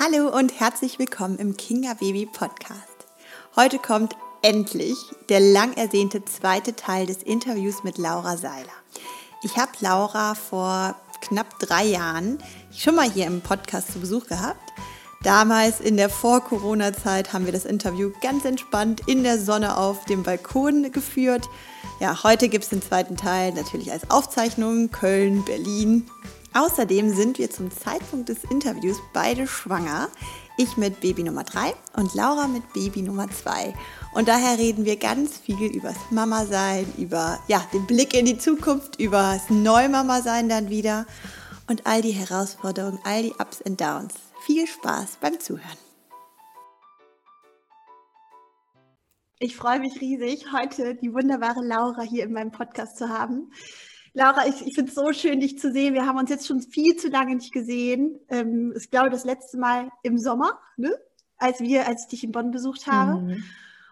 Hallo und herzlich willkommen im Kinga Baby Podcast. Heute kommt endlich der lang ersehnte zweite Teil des Interviews mit Laura Seiler. Ich habe Laura vor knapp drei Jahren schon mal hier im Podcast zu Besuch gehabt. Damals in der Vor-Corona-Zeit haben wir das Interview ganz entspannt in der Sonne auf dem Balkon geführt. Ja, heute gibt es den zweiten Teil natürlich als Aufzeichnung Köln, Berlin. Außerdem sind wir zum Zeitpunkt des Interviews beide schwanger. Ich mit Baby Nummer 3 und Laura mit Baby Nummer 2. Und daher reden wir ganz viel übers Mama-Sein, über ja, den Blick in die Zukunft, über das Neumama-Sein dann wieder und all die Herausforderungen, all die Ups und Downs. Viel Spaß beim Zuhören. Ich freue mich riesig, heute die wunderbare Laura hier in meinem Podcast zu haben. Laura, ich, ich finde es so schön, dich zu sehen. Wir haben uns jetzt schon viel zu lange nicht gesehen. Ähm, ich glaube, das letzte Mal im Sommer, ne? als wir, als ich dich in Bonn besucht habe. Mhm.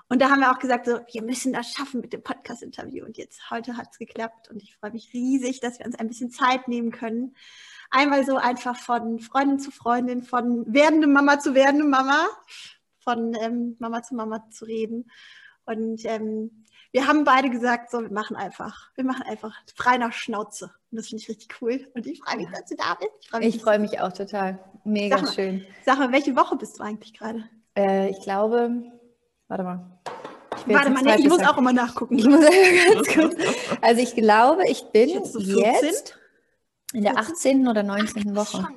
Und da haben wir auch gesagt, so, wir müssen das schaffen mit dem Podcast-Interview. Und jetzt heute hat es geklappt und ich freue mich riesig, dass wir uns ein bisschen Zeit nehmen können. Einmal so einfach von Freundin zu Freundin, von werdende Mama zu werdende Mama, von ähm, Mama zu Mama zu reden. Und ähm, wir haben beide gesagt, so, wir machen einfach, wir machen einfach frei nach Schnauze. Und das finde ich richtig cool. Und ich freue mich, dass du da bist. Ich freue mich, freu mich, auch total. Mega sag mal, schön. Sag mal, welche Woche bist du eigentlich gerade? Äh, ich glaube, warte mal. Warte mal, nee, ich muss auch immer nachgucken. Ich muss ganz kurz. Also ich glaube, ich bin ich so jetzt in der 18. oder 19. Woche.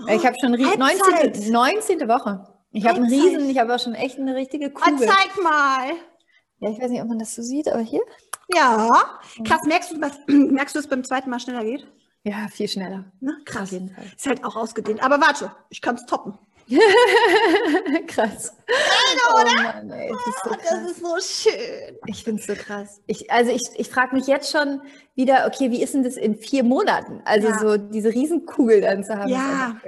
Oh, ich habe schon 19. 19. Woche. Ich habe einen Riesen, ich habe auch schon echt eine richtige Kugel. Oh, zeig mal. Ja, ich weiß nicht, ob man das so sieht, aber hier. Ja, krass. Merkst du, was, merkst du, dass es beim zweiten Mal schneller geht? Ja, viel schneller. Ne? Krass. Auf jeden Fall. Ist halt auch ausgedehnt. Aber warte, ich kann es toppen. krass. Geil, oder? Oh Mann, ey, das, ist so krass. das ist so schön. Ich finde es so krass. Ich, also ich, ich frage mich jetzt schon wieder, okay, wie ist denn das in vier Monaten? Also ja. so diese Riesenkugel dann zu haben. Ja.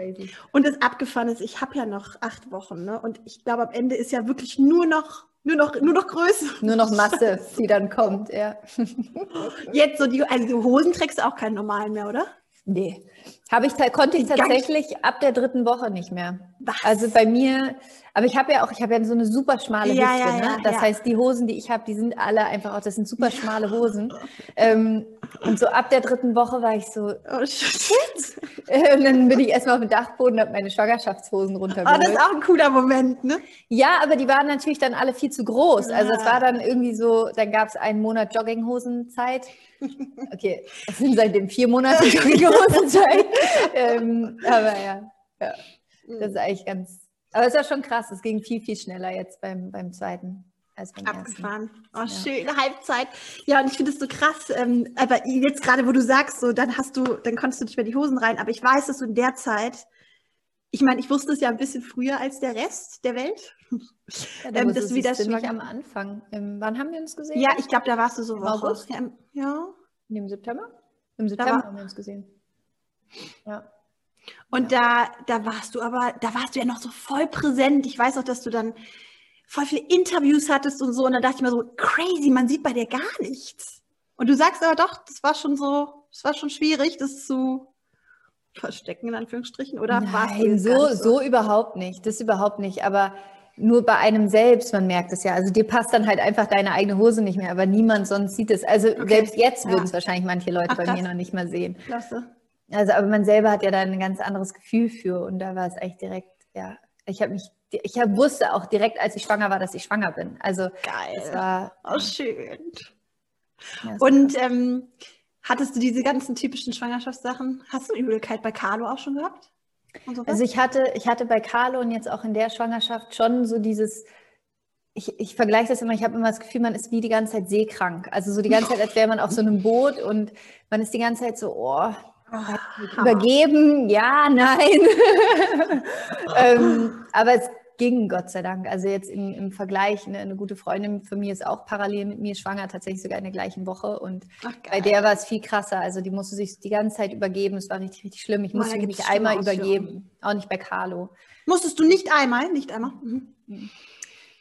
Und das abgefahren ist, ich habe ja noch acht Wochen, ne? Und ich glaube, am Ende ist ja wirklich nur noch nur noch, nur noch Größe. Nur noch Masse, die dann kommt, ja. Jetzt so die, also die Hosen trägst du auch keinen normalen mehr, oder? Nee. Habe ich, konnte ich tatsächlich ab der dritten Woche nicht mehr. Was? Also bei mir, aber ich habe ja auch, ich habe ja so eine super schmale ja, Hüfte. Ja, ne? Das heißt, die Hosen, die ich habe, die sind alle einfach auch, das sind super schmale Hosen. Ähm, und so ab der dritten Woche war ich so, oh shit. und dann bin ich erstmal auf dem Dachboden und habe meine Schwangerschaftshosen runtergeholt. Oh, das ist auch ein cooler Moment, ne? Ja, aber die waren natürlich dann alle viel zu groß. Also es war dann irgendwie so, dann gab es einen Monat Jogginghosenzeit. Okay, es sind seitdem vier Monate Jogginghosenzeit. ähm, aber ja, ja, das ist eigentlich ganz, aber es war schon krass. Es ging viel, viel schneller jetzt beim, beim zweiten. Als beim Abgefahren. Ersten. Oh, ja. schöne Halbzeit. Ja, und ich finde es so krass. Ähm, aber jetzt gerade, wo du sagst, so, dann hast du, dann konntest du nicht mehr die Hosen rein. Aber ich weiß, dass du in der Zeit, ich meine, ich wusste es ja ein bisschen früher als der Rest der Welt. Ja, ähm, dass du wieder nicht am Anfang. Im, wann haben wir uns gesehen? Ja, ich glaube, da warst du so Im August. Ja, ja. Im September? Im September war, haben wir uns gesehen. Ja. Und ja. da, da warst du aber, da warst du ja noch so voll präsent. Ich weiß auch, dass du dann voll viele Interviews hattest und so. Und dann dachte ich mir so, crazy, man sieht bei dir gar nichts. Und du sagst aber doch, das war schon so, das war schon schwierig, das zu verstecken, in Anführungsstrichen, oder? Nein, so, so, so überhaupt nicht. Das überhaupt nicht. Aber nur bei einem selbst, man merkt es ja. Also dir passt dann halt einfach deine eigene Hose nicht mehr, aber niemand sonst sieht es. Also okay. selbst jetzt würden es wahrscheinlich manche Leute Ach, bei das? mir noch nicht mal sehen. Klasse. Also, aber man selber hat ja da ein ganz anderes Gefühl für und da war es eigentlich direkt, ja, ich habe mich, ich hab, wusste auch direkt, als ich schwanger war, dass ich schwanger bin. Also geil. Es war oh, schön. Ja, und ähm, hattest du diese ganzen typischen Schwangerschaftssachen? Hast du Übelkeit bei Carlo auch schon gehabt? So also ich hatte, ich hatte bei Carlo und jetzt auch in der Schwangerschaft schon so dieses, ich, ich vergleiche das immer, ich habe immer das Gefühl, man ist wie die ganze Zeit seekrank. Also so die ganze Zeit, als wäre man auf so einem Boot und man ist die ganze Zeit so, Oh, übergeben, ja, nein. ähm, aber es ging, Gott sei Dank. Also jetzt im, im Vergleich, ne, eine gute Freundin von mir ist auch parallel mit mir schwanger, tatsächlich sogar in der gleichen Woche. Und Ach, bei der war es viel krasser. Also die musste sich die ganze Zeit übergeben. Es war richtig, richtig schlimm. Ich musste mich nicht einmal übergeben. Auch nicht bei Carlo. Musstest du nicht einmal? Nicht einmal? Mhm. mhm.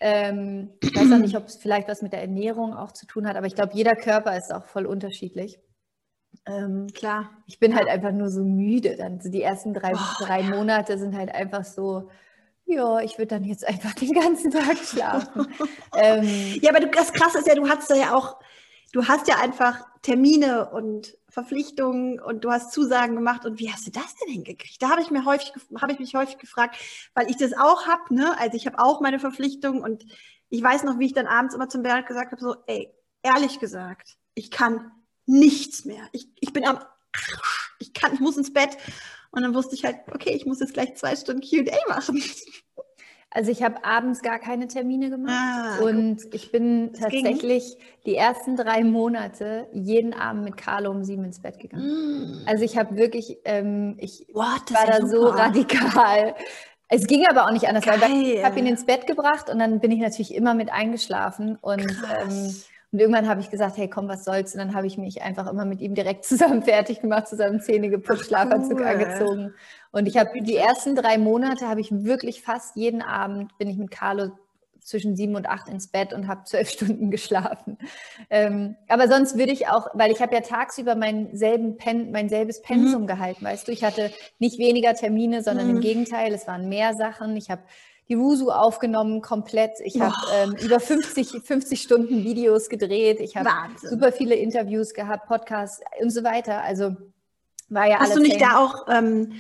Ähm, ich weiß auch nicht, ob es vielleicht was mit der Ernährung auch zu tun hat, aber ich glaube, jeder Körper ist auch voll unterschiedlich. Ähm, Klar. Ich bin halt einfach nur so müde. Dann so die ersten drei, oh, drei ja. Monate sind halt einfach so, ja, ich würde dann jetzt einfach den ganzen Tag schlafen. ähm, ja, aber du, das Krasse ist ja, du hast ja auch, du hast ja einfach Termine und Verpflichtungen und du hast Zusagen gemacht und wie hast du das denn hingekriegt? Da habe ich mir häufig, habe ich mich häufig gefragt, weil ich das auch habe, ne? Also ich habe auch meine Verpflichtungen und ich weiß noch, wie ich dann abends immer zum Bernd gesagt habe, so, ey, ehrlich gesagt, ich kann nichts mehr. Ich, ich bin am ich kann, ich muss ins Bett. Und dann wusste ich halt, okay, ich muss jetzt gleich zwei Stunden QA machen. Also ich habe abends gar keine Termine gemacht ah, und gut. ich bin tatsächlich die ersten drei Monate jeden Abend mit Carlo um sieben ins Bett gegangen. Mm. Also ich habe wirklich, ähm, ich What, war da super. so radikal. Es ging aber auch nicht anders, Geil. weil ich habe ihn ins Bett gebracht und dann bin ich natürlich immer mit eingeschlafen und ähm, und irgendwann habe ich gesagt, hey, komm, was soll's? Und dann habe ich mich einfach immer mit ihm direkt zusammen fertig gemacht, zusammen Zähne geputzt, Schlafanzug cool. angezogen. Und ich habe die ersten drei Monate habe ich wirklich fast jeden Abend bin ich mit Carlo zwischen sieben und acht ins Bett und habe zwölf Stunden geschlafen. Ähm, aber sonst würde ich auch, weil ich habe ja tagsüber mein, selben Pen, mein selbes Pensum mhm. gehalten, weißt du, ich hatte nicht weniger Termine, sondern mhm. im Gegenteil, es waren mehr Sachen. Ich habe die Wusu aufgenommen komplett. Ich habe ähm, über 50, 50 Stunden Videos gedreht. Ich habe super viele Interviews gehabt, Podcasts und so weiter. Also war ja hast. Du nicht da auch, ähm,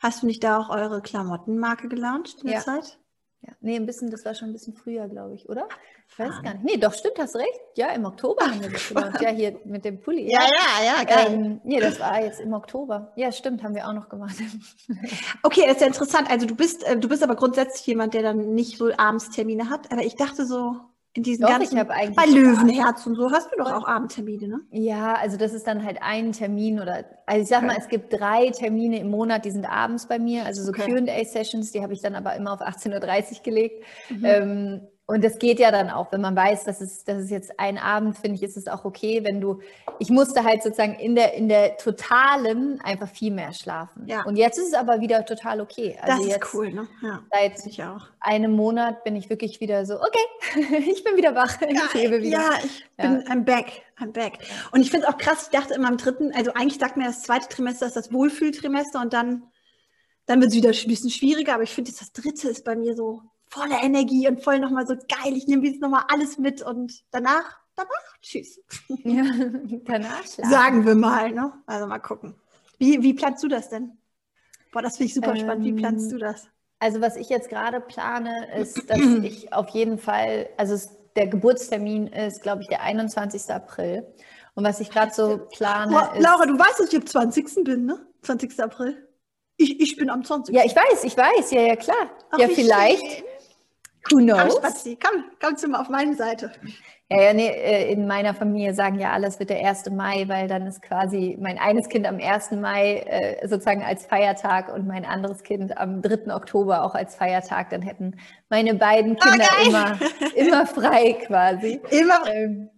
hast du nicht da auch eure Klamottenmarke gelauncht in der ja. Zeit? Ja, nee, ein bisschen, das war schon ein bisschen früher, glaube ich, oder? Ich weiß gar nicht. Nee, doch, stimmt, hast recht. Ja, im Oktober haben wir das gemacht. Ja, hier mit dem Pulli. Ja, ja, ja, geil. Ähm, nee, das war jetzt im Oktober. Ja, stimmt, haben wir auch noch gemacht. Okay, das ist ja interessant. Also du bist, äh, du bist aber grundsätzlich jemand, der dann nicht so abends Termine hat. Aber ich dachte so, in diesen doch, ganzen, bei Löwenherz und so hast du doch auch Abendtermine, ne? Ja, also das ist dann halt ein Termin oder, also ich sag okay. mal, es gibt drei Termine im Monat, die sind abends bei mir, also so okay. Q&A-Sessions, die habe ich dann aber immer auf 18.30 Uhr gelegt. Mhm. Ähm, und das geht ja dann auch, wenn man weiß, dass es, dass es jetzt ein Abend, finde ich, ist es auch okay, wenn du, ich musste halt sozusagen in der, in der totalen einfach viel mehr schlafen. Ja. Und jetzt ist es aber wieder total okay. Also das ist jetzt, cool, ne? Ja, seit ich auch. einem Monat bin ich wirklich wieder so, okay, ich bin wieder wach, ich ja, lebe wieder. Ja, ich ja. bin, I'm back, I'm back. Und ich finde es auch krass, ich dachte immer im dritten, also eigentlich sagt mir das zweite Trimester ist das Wohlfühltrimester und dann, dann wird es wieder ein bisschen schwieriger, aber ich finde jetzt das dritte ist bei mir so, voller Energie und voll nochmal so geil, ich nehme jetzt nochmal alles mit und danach, danach, tschüss. Ja, danach schlafen. Sagen wir mal, ne? Also mal gucken. Wie, wie planst du das denn? Boah, das finde ich super ähm, spannend. Wie planst du das? Also was ich jetzt gerade plane, ist, dass ich auf jeden Fall, also es, der Geburtstermin ist, glaube ich, der 21. April. Und was ich gerade so plane. Boah, ist, Laura, du weißt, dass ich am 20. bin, ne? 20. April. Ich, ich bin am 20. Ja, ich weiß, ich weiß, ja, ja, klar. Ach, ja, vielleicht. Schön. Who knows? Komm, Spazi, komm, komm zu mir auf meine Seite. Ja, ja, nee, äh, in meiner Familie sagen ja alles wird der 1. Mai, weil dann ist quasi mein eines Kind am 1. Mai äh, sozusagen als Feiertag und mein anderes Kind am 3. Oktober auch als Feiertag. Dann hätten meine beiden oh, Kinder oh, immer, immer frei quasi. Immer. Ähm,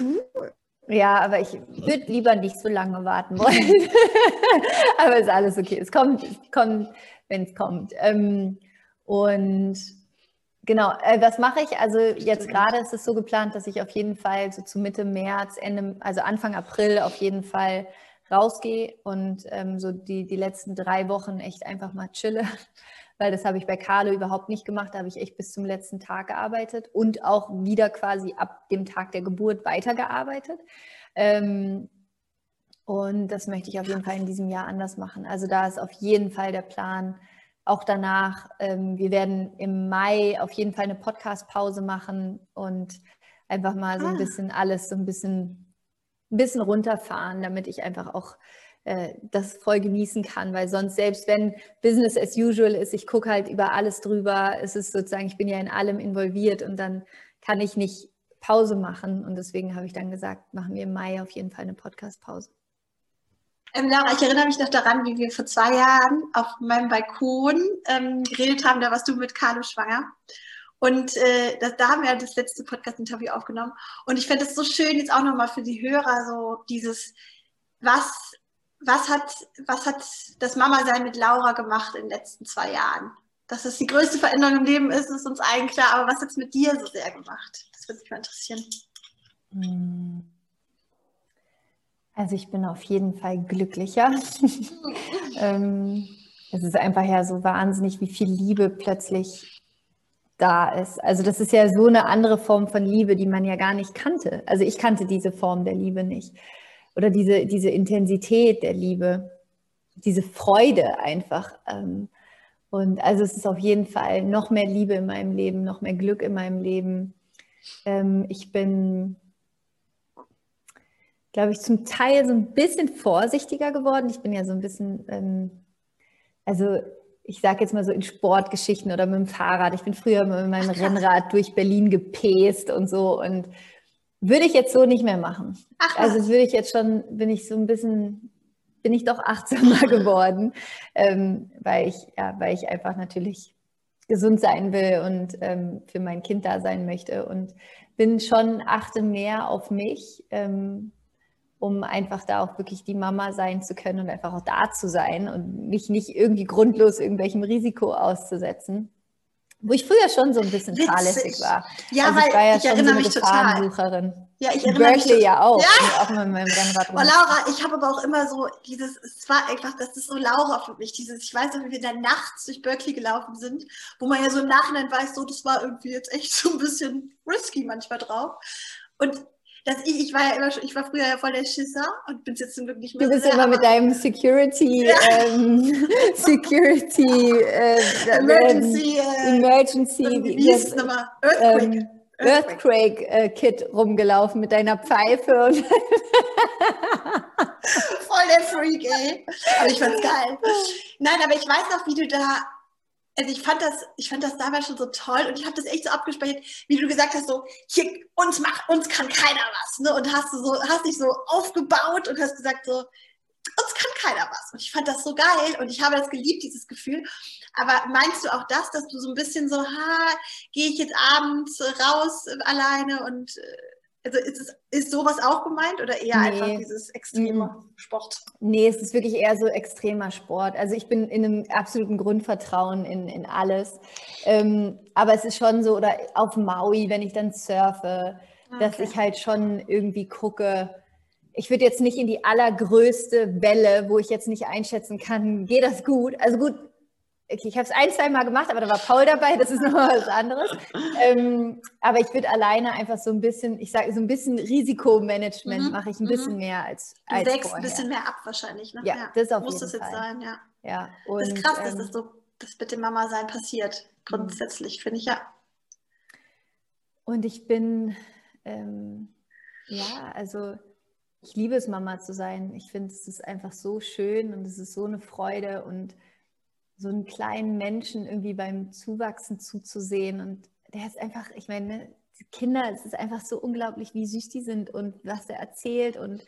cool. Ja, aber ich würde lieber nicht so lange warten wollen. aber ist alles okay. Es kommt, kommt wenn es kommt. Ähm, und Genau, äh, was mache ich? Also jetzt gerade ist es so geplant, dass ich auf jeden Fall so zu Mitte März, Ende, also Anfang April auf jeden Fall rausgehe und ähm, so die, die letzten drei Wochen echt einfach mal chille, weil das habe ich bei Carlo überhaupt nicht gemacht. Da habe ich echt bis zum letzten Tag gearbeitet und auch wieder quasi ab dem Tag der Geburt weitergearbeitet. Ähm, und das möchte ich auf jeden Fall in diesem Jahr anders machen. Also da ist auf jeden Fall der Plan, auch danach. Ähm, wir werden im Mai auf jeden Fall eine Podcast-Pause machen und einfach mal so ein ah. bisschen alles so ein bisschen, ein bisschen runterfahren, damit ich einfach auch äh, das voll genießen kann, weil sonst selbst wenn Business as usual ist, ich gucke halt über alles drüber, es ist sozusagen, ich bin ja in allem involviert und dann kann ich nicht Pause machen und deswegen habe ich dann gesagt, machen wir im Mai auf jeden Fall eine Podcast-Pause. Ähm, Lara, ich erinnere mich noch daran, wie wir vor zwei Jahren auf meinem Balkon ähm, geredet haben, da warst du mit Carlo schwanger. Und äh, das, da haben wir das letzte Podcast-Interview aufgenommen. Und ich fände es so schön, jetzt auch nochmal für die Hörer, so dieses, was, was, hat, was hat das Mama-Sein mit Laura gemacht in den letzten zwei Jahren? Dass es die größte Veränderung im Leben ist, ist uns allen klar. Aber was hat es mit dir so sehr gemacht? Das würde mich mal interessieren. Hm. Also ich bin auf jeden Fall glücklicher. ähm, es ist einfach ja so wahnsinnig, wie viel Liebe plötzlich da ist. Also das ist ja so eine andere Form von Liebe, die man ja gar nicht kannte. Also ich kannte diese Form der Liebe nicht. Oder diese, diese Intensität der Liebe, diese Freude einfach. Ähm, und also es ist auf jeden Fall noch mehr Liebe in meinem Leben, noch mehr Glück in meinem Leben. Ähm, ich bin, glaube ich, zum Teil so ein bisschen vorsichtiger geworden. Ich bin ja so ein bisschen, ähm, also ich sage jetzt mal so in Sportgeschichten oder mit dem Fahrrad. Ich bin früher mit meinem Rennrad durch Berlin gepäst und so und würde ich jetzt so nicht mehr machen. Ach, also würde ich jetzt schon, bin ich so ein bisschen, bin ich doch achtsamer geworden, ähm, weil ich, ja, weil ich einfach natürlich gesund sein will und ähm, für mein Kind da sein möchte und bin schon achte mehr auf mich. Ähm, um einfach da auch wirklich die Mama sein zu können und einfach auch da zu sein und mich nicht irgendwie grundlos irgendwelchem Risiko auszusetzen. Wo ich früher schon so ein bisschen Witzig. fahrlässig war. Ja, also weil ich, war ja ich erinnere so mich total. Ja, ich erinnere Berkeley mich ja auch. Ja. auch mit meinem Rennrad oh, Laura, ich habe aber auch immer so dieses, es war einfach, das ist so Laura für mich, dieses, ich weiß noch, wie wir dann nachts durch Berkeley gelaufen sind, wo man ja so im Nachhinein weiß, so, das war irgendwie jetzt echt so ein bisschen risky manchmal drauf. Und dass ich, ich war ja immer schon, ich war früher ja voll der Schisser und bin jetzt zum Glück nicht mehr. Du bist immer mit deinem Security, ja. ähm, Security, äh, Emergency, äh, Emergency, wie hieß es nochmal? Earthquake. Ähm, Earthquake äh, Kit rumgelaufen mit deiner Pfeife und voll der Freak, ey. Aber ich fand's geil. Nein, aber ich weiß noch, wie du da also ich fand das, ich fand das damals schon so toll und ich habe das echt so abgespeichert, wie du gesagt hast, so, hier, uns macht, uns kann keiner was, ne? Und hast du so, hast dich so aufgebaut und hast gesagt, so, uns kann keiner was. Und ich fand das so geil und ich habe das geliebt, dieses Gefühl. Aber meinst du auch das, dass du so ein bisschen so, ha, gehe ich jetzt abends raus alleine und äh, also ist, es, ist sowas auch gemeint oder eher nee. einfach dieses extreme mhm. Sport? Nee, es ist wirklich eher so extremer Sport. Also ich bin in einem absoluten Grundvertrauen in, in alles. Ähm, aber es ist schon so, oder auf Maui, wenn ich dann surfe, okay. dass ich halt schon irgendwie gucke, ich würde jetzt nicht in die allergrößte Welle, wo ich jetzt nicht einschätzen kann, geht das gut? Also gut, Okay, ich habe es ein, zwei Mal gemacht, aber da war Paul dabei, das ist nochmal was anderes. Ähm, aber ich würde alleine einfach so ein bisschen, ich sage so ein bisschen Risikomanagement mhm. mache ich ein bisschen mhm. mehr als. Du als wächst ein bisschen mehr ab wahrscheinlich, ne? Ja, ja. das auf Muss jeden das jetzt Fall. sein, ja. Ja. Und, das ist krass, ähm, dass das so das mit dem Mama sein passiert. Grundsätzlich, mhm. finde ich ja. Und ich bin, ähm, ja, also ich liebe es, Mama zu sein. Ich finde, es ist einfach so schön und es ist so eine Freude und so einen kleinen Menschen irgendwie beim Zuwachsen zuzusehen. Und der ist einfach, ich meine, die Kinder, es ist einfach so unglaublich, wie süß die sind und was er erzählt. Und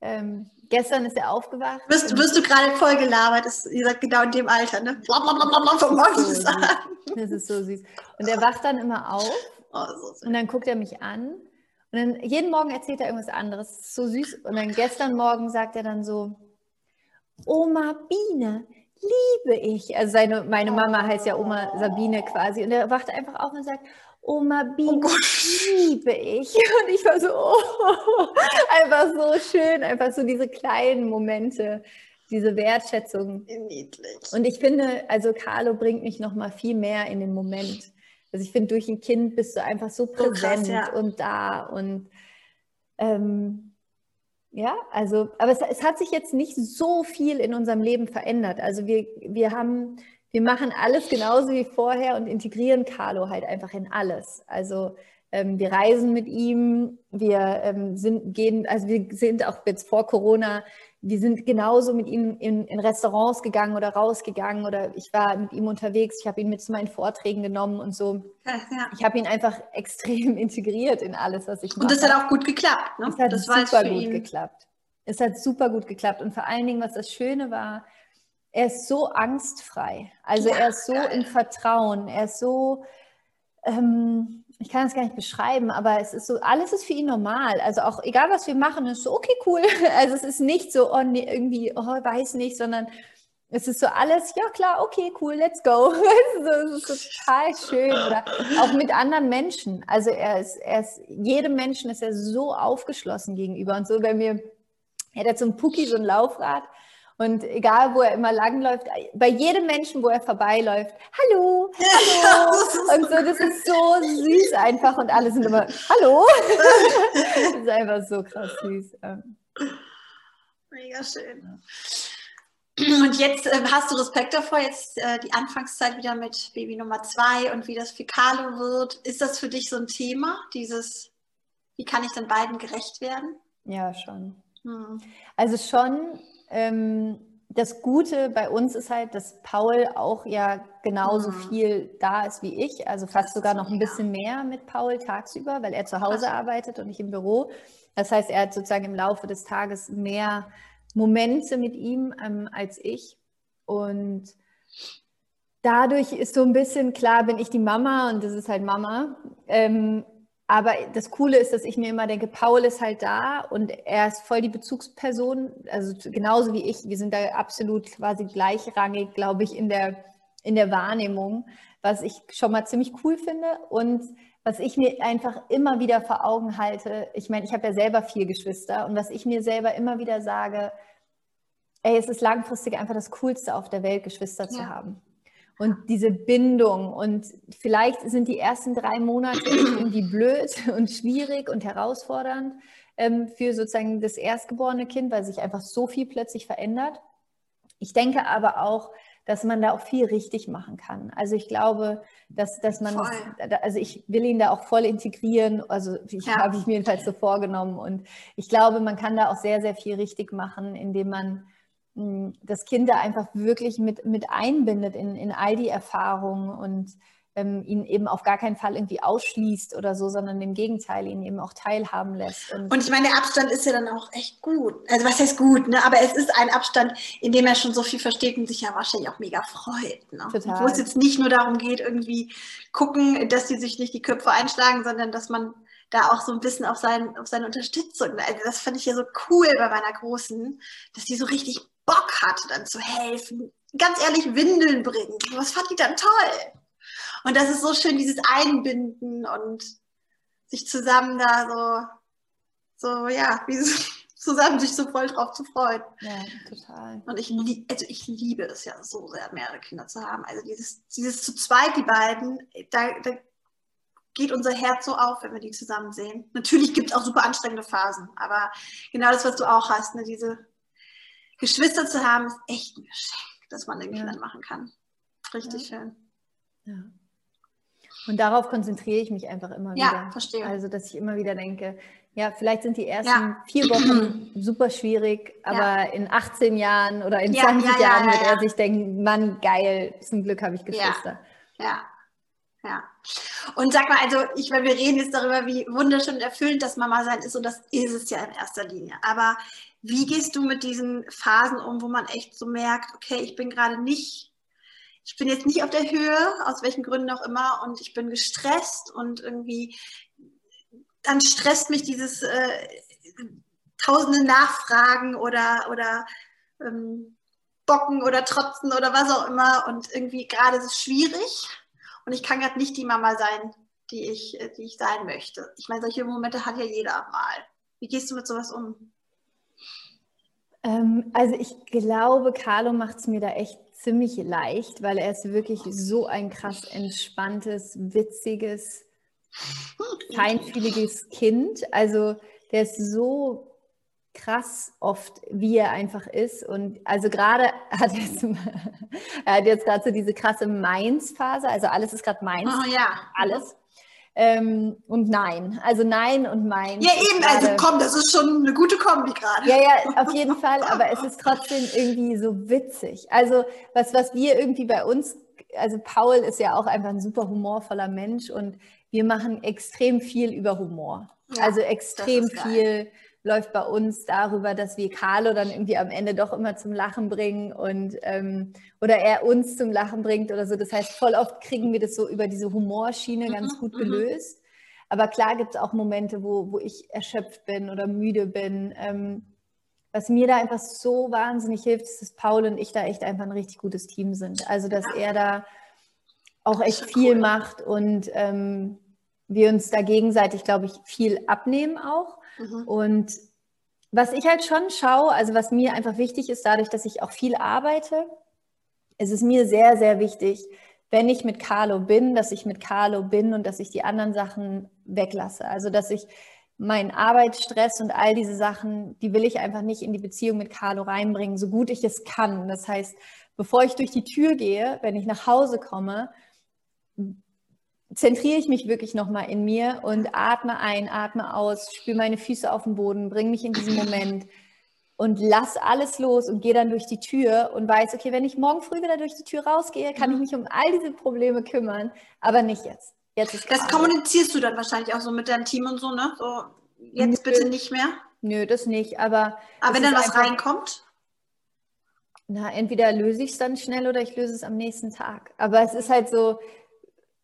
ähm, gestern ist er aufgewacht. Wirst, wirst du gerade voll gelabert, ist, ihr seid genau in dem Alter, ne? Blablabla vom das, so das ist so süß. Und er wacht dann immer auf oh, so und dann guckt er mich an. Und dann jeden Morgen erzählt er irgendwas anderes. Das ist so süß. Und dann gestern Morgen sagt er dann so, Oma Biene, liebe ich. Also seine, meine Mama heißt ja Oma Sabine quasi. Und er wacht einfach auf und sagt, Oma Biene, oh liebe ich. Und ich war so, oh, einfach so schön, einfach so diese kleinen Momente, diese Wertschätzung. Niedlich. Und ich finde, also Carlo bringt mich noch mal viel mehr in den Moment. Also ich finde, durch ein Kind bist du einfach so präsent so krass, ja. und da und ähm, ja, also, aber es, es, hat sich jetzt nicht so viel in unserem Leben verändert. Also wir, wir haben, wir machen alles genauso wie vorher und integrieren Carlo halt einfach in alles. Also ähm, wir reisen mit ihm, wir ähm, sind, gehen, also wir sind auch jetzt vor Corona wir sind genauso mit ihm in, in, Restaurants gegangen oder rausgegangen oder ich war mit ihm unterwegs, ich habe ihn mit zu meinen Vorträgen genommen und so. Ja, ja. Ich habe ihn einfach extrem integriert in alles, was ich mache. Und das hat auch gut geklappt. Ne? Es hat das super gut ihn. geklappt. Es hat super gut geklappt und vor allen Dingen, was das Schöne war, er ist so angstfrei. Also ja, er ist so geil. im Vertrauen, er ist so... Ähm, ich kann es gar nicht beschreiben, aber es ist so, alles ist für ihn normal. Also auch egal, was wir machen, ist so, okay, cool. Also es ist nicht so, oh, nee, irgendwie, oh, weiß nicht, sondern es ist so alles, ja klar, okay, cool, let's go. Es ist total schön. Oder auch mit anderen Menschen. Also er ist, er ist, jedem Menschen ist er so aufgeschlossen gegenüber. Und so, wenn wir, er hat zum Puki so ein Laufrad Und egal, wo er immer langläuft, bei jedem Menschen, wo er vorbeiläuft, hallo, hallo. Ja, und so, das ist so süß einfach. Und alle sind immer, hallo. das ist einfach so krass süß. Mega schön. Und jetzt äh, hast du Respekt davor, jetzt äh, die Anfangszeit wieder mit Baby Nummer zwei und wie das für Carlo wird. Ist das für dich so ein Thema, dieses, wie kann ich dann beiden gerecht werden? Ja, schon. Hm. Also schon, das Gute bei uns ist halt, dass Paul auch ja genauso hm. viel da ist wie ich, also fast sogar noch ein bisschen mehr mit Paul tagsüber, weil er zu Hause arbeitet und nicht im Büro. Das heißt, er hat sozusagen im Laufe des Tages mehr Momente mit ihm ähm, als ich. Und dadurch ist so ein bisschen klar, bin ich die Mama und das ist halt Mama. Ähm, aber das Coole ist, dass ich mir immer denke, Paul ist halt da und er ist voll die Bezugsperson, also genauso wie ich. Wir sind da absolut quasi gleichrangig, glaube ich, in der, in der Wahrnehmung, was ich schon mal ziemlich cool finde. Und was ich mir einfach immer wieder vor Augen halte, ich meine, ich habe ja selber vier Geschwister und was ich mir selber immer wieder sage, ey, es ist langfristig einfach das Coolste auf der Welt, Geschwister zu ja. haben. Und diese Bindung und vielleicht sind die ersten drei Monate irgendwie blöd und schwierig und herausfordernd ähm, für sozusagen das erstgeborene Kind, weil sich einfach so viel plötzlich verändert. Ich denke aber auch, dass man da auch viel richtig machen kann. Also ich glaube, dass, dass man, das, also ich will ihn da auch voll integrieren, also ich, ja. habe ich mir jedenfalls so vorgenommen und ich glaube, man kann da auch sehr, sehr viel richtig machen, indem man das Kind da einfach wirklich mit, mit einbindet in, in all die Erfahrungen und ähm, ihn eben auf gar keinen Fall irgendwie ausschließt oder so, sondern im Gegenteil ihn eben auch teilhaben lässt. Und, und ich meine, der Abstand ist ja dann auch echt gut. Also was heißt gut, ne? aber es ist ein Abstand, in dem er schon so viel versteht und sich ja wahrscheinlich auch mega freut. Ne? Total. Wo es jetzt nicht nur darum geht, irgendwie gucken, dass die sich nicht die Köpfe einschlagen, sondern dass man da auch so ein bisschen auf, sein, auf seine Unterstützung. Also das fand ich ja so cool bei meiner Großen, dass die so richtig Bock hatte, dann zu helfen. Ganz ehrlich, Windeln bringen. Was fand die dann toll? Und das ist so schön, dieses Einbinden und sich zusammen da so, so ja, wie zusammen sich so voll drauf zu freuen. Ja, total. Und ich, also ich liebe es ja so sehr, mehrere Kinder zu haben. Also dieses, dieses zu zweit, die beiden, da, da geht unser Herz so auf, wenn wir die zusammen sehen. Natürlich gibt es auch super anstrengende Phasen, aber genau das, was du auch hast, ne, diese Geschwister zu haben, ist echt ein Geschenk, das man den ja. Kindern machen kann. Richtig ja. schön. Ja. Und darauf konzentriere ich mich einfach immer ja, wieder. Ja, verstehe. Also, dass ich immer wieder denke, ja, vielleicht sind die ersten ja. vier Wochen super schwierig, aber in 18 Jahren oder in 20 Jahren wird er sich denken, Mann, geil, zum Glück habe ich Geschwister. Ja. ja. Und sag mal, also ich, weil wir reden jetzt darüber, wie wunderschön und erfüllend das Mama sein ist und das ist es ja in erster Linie. Aber wie gehst du mit diesen Phasen um, wo man echt so merkt, okay, ich bin gerade nicht ich bin jetzt nicht auf der Höhe, aus welchen Gründen auch immer, und ich bin gestresst und irgendwie, dann stresst mich dieses äh, tausende Nachfragen oder, oder ähm, Bocken oder Trotzen oder was auch immer. Und irgendwie gerade ist es schwierig und ich kann gerade nicht die Mama sein, die ich, die ich sein möchte. Ich meine, solche Momente hat ja jeder mal. Wie gehst du mit sowas um? Ähm, also ich glaube, Carlo macht es mir da echt ziemlich leicht, weil er ist wirklich so ein krass entspanntes, witziges, feinfühliges Kind. Also der ist so krass oft, wie er einfach ist. Und also gerade hat er, jetzt, er hat jetzt gerade so diese krasse Mainz-Phase. Also alles ist gerade Mainz. Oh ja. Alles. Ähm, und nein. Also nein und mein. Ja, eben, also komm, das ist schon eine gute Kombi gerade. Ja, ja, auf jeden Fall, aber es ist trotzdem irgendwie so witzig. Also, was, was wir irgendwie bei uns, also Paul ist ja auch einfach ein super humorvoller Mensch und wir machen extrem viel über Humor. Ja, also extrem viel läuft bei uns darüber, dass wir Carlo dann irgendwie am Ende doch immer zum Lachen bringen und ähm, oder er uns zum Lachen bringt oder so. Das heißt, voll oft kriegen wir das so über diese Humorschiene ganz mhm, gut mhm. gelöst. Aber klar gibt es auch Momente, wo, wo ich erschöpft bin oder müde bin. Ähm, was mir da einfach so wahnsinnig hilft, ist, dass Paul und ich da echt einfach ein richtig gutes Team sind. Also, dass er da auch echt viel cool. macht und ähm, wir uns da gegenseitig, glaube ich, viel abnehmen auch. Mhm. Und was ich halt schon schaue, also was mir einfach wichtig ist, dadurch, dass ich auch viel arbeite, ist es mir sehr, sehr wichtig, wenn ich mit Carlo bin, dass ich mit Carlo bin und dass ich die anderen Sachen weglasse. Also dass ich meinen Arbeitsstress und all diese Sachen, die will ich einfach nicht in die Beziehung mit Carlo reinbringen, so gut ich es kann. Das heißt, bevor ich durch die Tür gehe, wenn ich nach Hause komme, zentriere ich mich wirklich nochmal in mir und atme ein, atme aus, spüre meine Füße auf dem Boden, bringe mich in diesen Moment und lass alles los und gehe dann durch die Tür und weiß, okay, wenn ich morgen früh wieder durch die Tür rausgehe, kann ich mhm. mich um all diese Probleme kümmern, aber nicht jetzt. Jetzt ist Das kommunizierst du dann wahrscheinlich auch so mit deinem Team und so, ne? So, jetzt Nö. bitte nicht mehr. Nö, das nicht, aber. Aber wenn dann was einfach, reinkommt? Na, entweder löse ich es dann schnell oder ich löse es am nächsten Tag. Aber es ist halt so,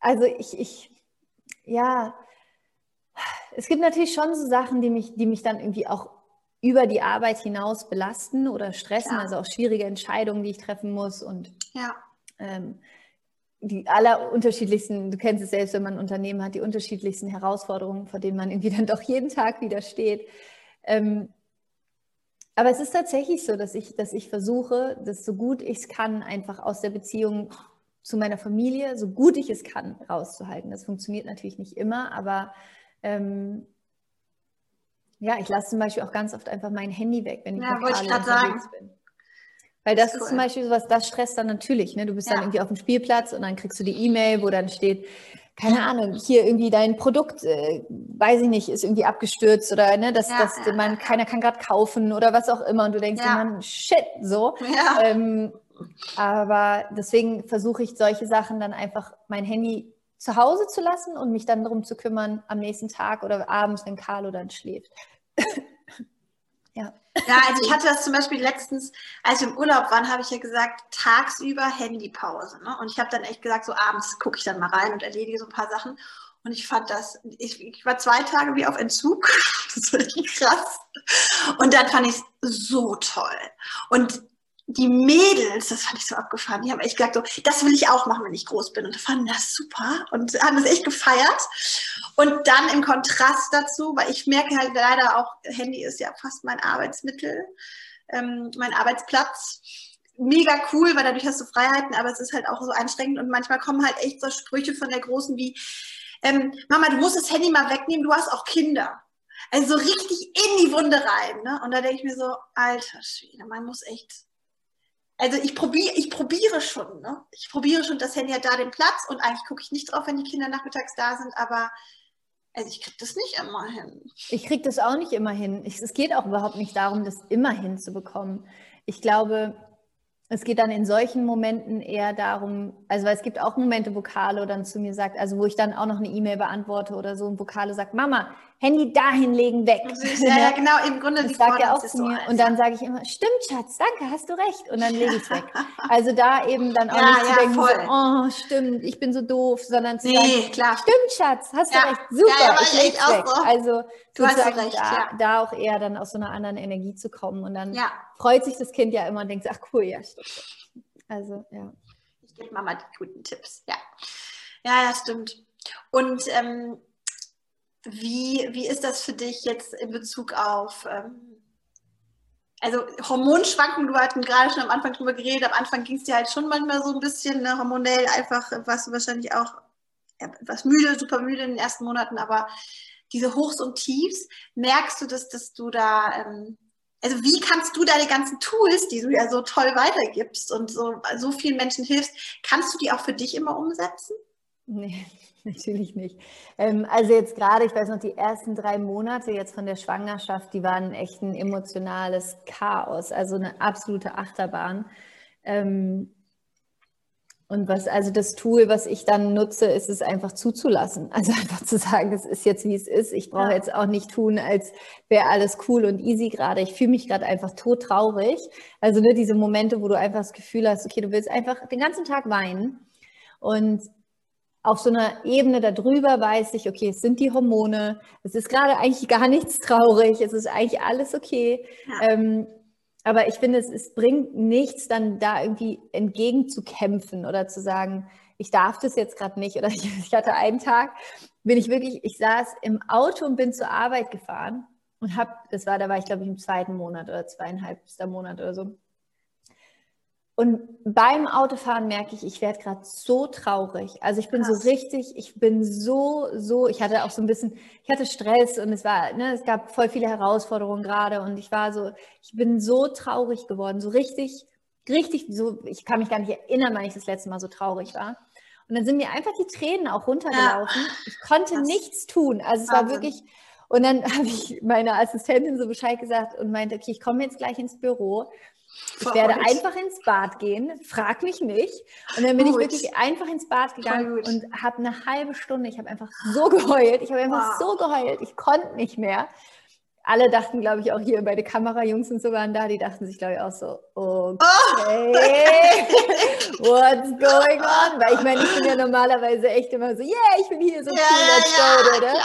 also ich, ich, ja, es gibt natürlich schon so Sachen, die mich, die mich dann irgendwie auch über die Arbeit hinaus belasten oder stressen, ja. also auch schwierige Entscheidungen, die ich treffen muss und ja. ähm, die aller unterschiedlichsten, du kennst es selbst, wenn man ein Unternehmen hat, die unterschiedlichsten Herausforderungen, vor denen man irgendwie dann doch jeden Tag widersteht. Ähm, aber es ist tatsächlich so, dass ich, dass ich versuche, das so gut ich es kann, einfach aus der Beziehung zu meiner Familie, so gut ich es kann, rauszuhalten. Das funktioniert natürlich nicht immer, aber ähm, ja, ich lasse zum Beispiel auch ganz oft einfach mein Handy weg, wenn ich ja, lokal unterwegs sagen. bin. Weil das, das ist, cool. zum Beispiel sowas, das stresst dann natürlich. Ne? Du bist ja. dann irgendwie auf dem Spielplatz und dann kriegst du die E-Mail, wo dann steht, keine Ahnung, hier irgendwie dein Produkt, äh, weiß ich nicht, ist irgendwie abgestürzt oder ne, dass, ja, dass ja, man, keiner kann gerade kaufen oder was auch immer und du denkst ja. immer, shit, so. Ähm, aber deswegen versuche ich solche Sachen dann einfach mein Handy zu Hause zu lassen und mich dann darum zu kümmern am nächsten Tag oder abends, wenn Carlo dann schläft. ja. Ja, also ich hatte das zum Beispiel letztens, als wir im Urlaub waren, habe ich ja gesagt, tagsüber Handypause. Ne? Und ich habe dann echt gesagt, so abends gucke ich dann mal rein und erledige so ein paar Sachen. Und ich fand das, ich, ich war zwei Tage wie auf Entzug. Das war richtig krass. Und dann fand ich es so toll. Und die Mädels, das fand ich so abgefahren, die haben echt gesagt, so, das will ich auch machen, wenn ich groß bin. Und fanden das super und haben das echt gefeiert. Und dann im Kontrast dazu, weil ich merke halt leider auch, Handy ist ja fast mein Arbeitsmittel, ähm, mein Arbeitsplatz. Mega cool, weil dadurch hast du Freiheiten, aber es ist halt auch so anstrengend und manchmal kommen halt echt so Sprüche von der Großen wie, ähm, Mama, du musst das Handy mal wegnehmen, du hast auch Kinder. Also so richtig in die Wunde rein. Ne? Und da denke ich mir so, alter Schwede, man muss echt also ich probiere, ich probiere schon, ne? Ich probiere schon, das Handy hat da den Platz und eigentlich gucke ich nicht drauf, wenn die Kinder nachmittags da sind, aber also ich kriege das nicht immer hin. Ich kriege das auch nicht immer hin. Ich, es geht auch überhaupt nicht darum, das immer hinzubekommen. Ich glaube, es geht dann in solchen Momenten eher darum, also weil es gibt auch Momente, wo Carlo dann zu mir sagt, also wo ich dann auch noch eine E-Mail beantworte oder so und wo Carlo sagt, Mama, Handy dahin legen, weg. Ja, ja genau, im Grunde das sagt er auch zu mir. So und dann sage ich immer, stimmt, Schatz, danke, hast du recht. Und dann lege ich es weg. Also da eben dann auch ja, nicht zu denken, so, oh, stimmt, ich bin so doof, sondern zu nee, sagen, klar. stimmt, Schatz, hast du recht, super, ich lege es weg. So. Also du hast recht, da, da, auch eher dann aus so einer anderen Energie zu kommen. Und dann freut sich das Kind ja immer und denkt, ach cool, ja, stimmt. Also, ja. Ich gebe Mama die guten Tipps, ja. Ja, ja, stimmt. Und ähm, wie, wie ist das für dich jetzt in Bezug auf, ähm, also Hormonschwankungen, du hatten gerade schon am Anfang drüber geredet, am Anfang ging es dir halt schon manchmal so ein bisschen ne, hormonell, einfach warst du wahrscheinlich auch etwas müde, super müde in den ersten Monaten, aber diese Hochs und Tiefs, merkst du, dass, dass du da, ähm, also wie kannst du deine ganzen Tools, die du ja so toll weitergibst und so, so vielen Menschen hilfst, kannst du die auch für dich immer umsetzen? Nee. Natürlich nicht. Ähm, also jetzt gerade, ich weiß noch, die ersten drei Monate jetzt von der Schwangerschaft, die waren echt ein emotionales Chaos, also eine absolute Achterbahn. Ähm, und was, also das Tool, was ich dann nutze, ist es einfach zuzulassen. Also einfach zu sagen, es ist jetzt wie es ist. Ich brauche ja. jetzt auch nicht tun, als wäre alles cool und easy gerade. Ich fühle mich gerade einfach todtraurig. Also ne, diese Momente, wo du einfach das Gefühl hast, okay, du willst einfach den ganzen Tag weinen. Und auf so einer Ebene darüber weiß ich, okay, es sind die Hormone, es ist gerade eigentlich gar nichts traurig, es ist eigentlich alles okay. Ja. Ähm, aber ich finde, es, es bringt nichts, dann da irgendwie entgegenzukämpfen oder zu sagen, ich darf das jetzt gerade nicht. Oder ich, ich hatte einen Tag, bin ich wirklich, ich saß im Auto und bin zur Arbeit gefahren und habe, das war, da war ich glaube ich im zweiten Monat oder zweieinhalbster Monat oder so. Und beim Autofahren merke ich, ich werde gerade so traurig. Also ich bin Krass. so richtig, ich bin so, so, ich hatte auch so ein bisschen, ich hatte Stress und es war, ne, es gab voll viele Herausforderungen gerade und ich war so, ich bin so traurig geworden, so richtig, richtig, so, ich kann mich gar nicht erinnern, wann ich das letzte Mal so traurig war. Und dann sind mir einfach die Tränen auch runtergelaufen. Ja. Ich konnte Krass. nichts tun. Also es Wahnsinn. war wirklich, und dann habe ich meiner Assistentin so Bescheid gesagt und meinte, okay, ich komme jetzt gleich ins Büro. Ich werde einfach ins Bad gehen, frag mich nicht. Und dann bin Gut. ich wirklich einfach ins Bad gegangen und habe eine halbe Stunde, ich habe einfach so geheult, ich habe einfach wow. so geheult, ich konnte nicht mehr. Alle dachten, glaube ich, auch hier bei den Kamerajungs und so waren da, die dachten sich, glaube ich, auch so, okay, oh. what's going on? Weil ich meine, ich bin ja normalerweise echt immer so, yeah, ich bin hier so cool, ja, let's go, oder?